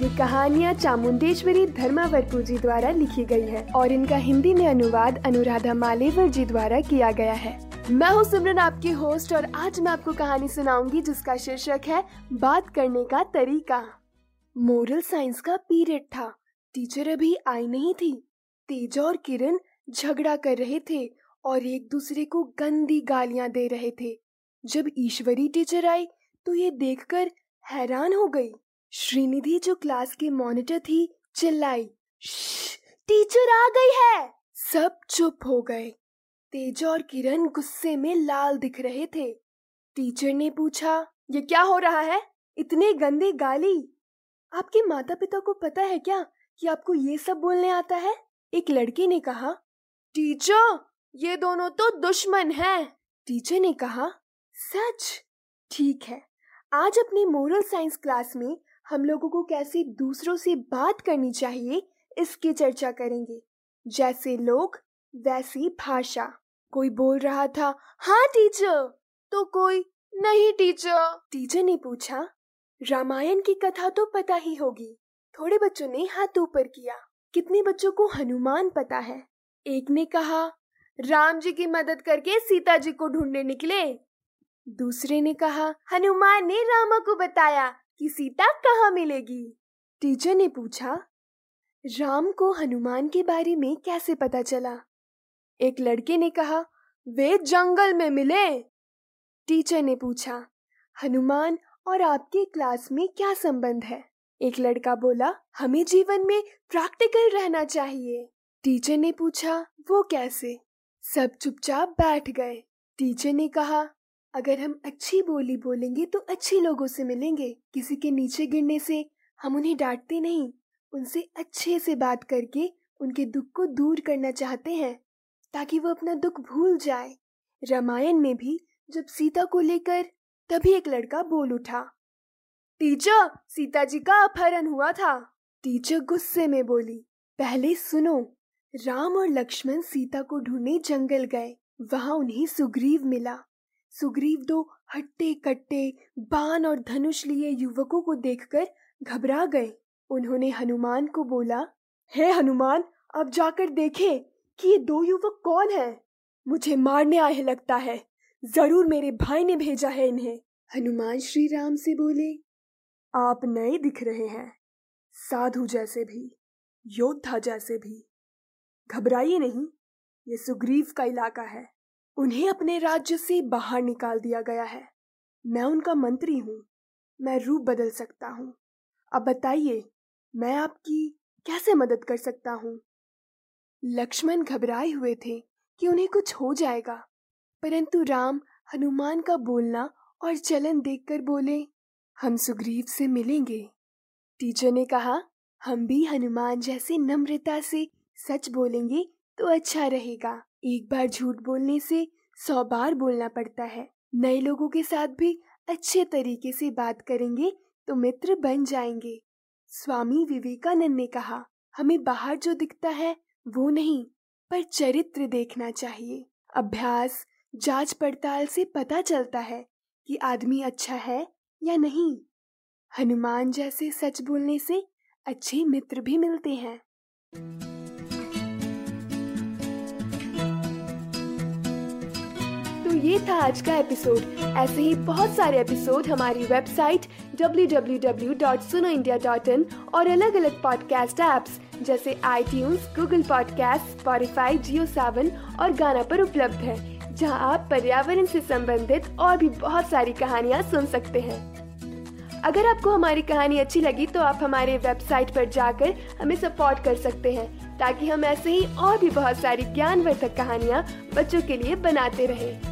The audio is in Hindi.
ये कहानियाँ चामुंडेश्वरी धर्मावरपू जी द्वारा लिखी गई है और इनका हिंदी में अनुवाद अनुराधा मालेवर जी द्वारा किया गया है। मैं हूँ सिमरन, आपकी होस्ट और आज मैं आपको कहानी सुनाऊँगी जिसका शीर्षक है, बात करने का तरीका। मोरल साइंस का पीरियड था। टीचर अभी आई नहीं थी। तेज और किरण झगड़ा कर रहे थे और एक दूसरे को गंदी गालियाँ दे रहे थे। जब ईश्वरी टीचर आई तो ये देखकर हैरान हो गई। श्रीनिधि जो क्लास की मॉनिटर थी, चिल्लाई टीचर आ गई है! सब चुप हो गए। तेज और किरण गुस्से में लाल दिख रहे थे। टीचर ने पूछा, ये क्या हो रहा है? इतने गंदे गाली? आपके माता पिता को पता है क्या कि आपको ये सब बोलने आता है? एक लड़की ने कहा। टीचर, ये दोनों तो दुश्मन हैं! टीचर ने कहा। सच? ठीक है, आज अपनी मोरल साइंस क्लास में हम लोगों को कैसे दूसरों से बात करनी चाहिए, इसकी चर्चा करेंगे। जैसे लोग, वैसी भाषा। कोई बोल रहा था हाँ टीचर। तो कोई, नहीं, टीचर। टीचर ने पूछा, रामायण की कथा तो पता ही होगी। थोड़े बच्चों ने हाथ ऊपर किया। कितने बच्चों को हनुमान पता है? एक ने कहा, राम जी की मदद करके सीता जी को ढूँढने निकले। दूसरे ने कहा, हनुमान ने रामा को बताया। कि सीता कहाँ मिलेगी? टीचर ने पूछा, राम को हनुमान के बारे में कैसे पता चला? एक लड़के ने कहा, वे जंगल में मिले। टीचर ने पूछा, हनुमान और आपके क्लास में क्या संबंध है? एक लड़का बोला, हमें जीवन में प्रैक्टिकल रहना चाहिए। टीचर ने पूछा, वो कैसे? सब चुपचाप बैठ गए। टीचर ने कहा अगर हम अच्छी बोली बोलेंगे तो अच्छे लोगों से मिलेंगे। किसी के नीचे गिरने से हम उन्हें डांटते नहीं। उनसे अच्छे से बात करके उनके दुख को दूर करना चाहते हैं, ताकि वो अपना दुख भूल जाए। रामायण में भी जब सीता को लेकर तभी एक लड़का बोल उठा, टीचर, सीता जी का अपहरण हुआ था। टीचर गुस्से में बोली, पहले सुनो, राम और लक्ष्मण सीता को ढूँढने जंगल गए। वहाँ उन्हें सुग्रीव मिला। सुग्रीव दो हट्टे कट्टे बाण और धनुष लिए युवकों को देखकर घबरा गए। उन्होंने हनुमान को बोला, हे हनुमान, अब जाकर देखें कि ये दो युवक कौन हैं। मुझे मारने आए लगता है। ज़रूर मेरे भाई ने भेजा है इन्हें। हनुमान श्री राम से बोले, आप नए दिख रहे हैं। साधु जैसे भी, योद्धा जैसे भी। घबराइए नहीं, ये सुग्रीव का इलाका है। उन्हें अपने राज्य से बाहर निकाल दिया गया है। मैं उनका मंत्री हूँ। मैं रूप बदल सकता हूँ। अब बताइए, मैं आपकी कैसे मदद कर सकता हूँ? लक्ष्मण घबराए हुए थे कि उन्हें कुछ हो जाएगा, परंतु राम हनुमान का बोलना और चलन देखकर बोले, हम सुग्रीव से मिलेंगे। टीचर ने कहा, हम भी हनुमान जैसे नम्रता से सच बोलेंगे तो अच्छा रहेगा। एक बार झूठ बोलने से सौ बार बोलना पड़ता है। नए लोगों के साथ भी अच्छे तरीके से बात करेंगे तो मित्र बन जाएँगे। स्वामी विवेकानंद ने कहा, हमें बाहर जो दिखता है, वो नहीं, पर चरित्र देखना चाहिए। अभ्यास, जाँच पड़ताल से पता चलता है कि आदमी अच्छा है या नहीं। हनुमान जैसे सच बोलने से अच्छे मित्र भी मिलते हैं। ये था आज का एपिसोड ऐसे ही बहुत सारे एपिसोड हमारी वेबसाइट www.sunoindia.in और अलग अलग पॉडकास्ट ऐप्स जैसे आई Google podcast Spotify Jio Saavn और गाना पर उपलब्ध है, जहाँ आप पर्यावरण से संबंधित और भी बहुत सारी कहानियाँ सुन सकते हैं। अगर आपको हमारी कहानी अच्छी लगी तो आप हमारे वेबसाइट पर जाकर हमें सपोर्ट कर सकते हैं, ताकि हम ऐसे ही और भी बहुत सारी ज्ञानवर्धक कहानियाँ बच्चों के लिए बनाते रहें।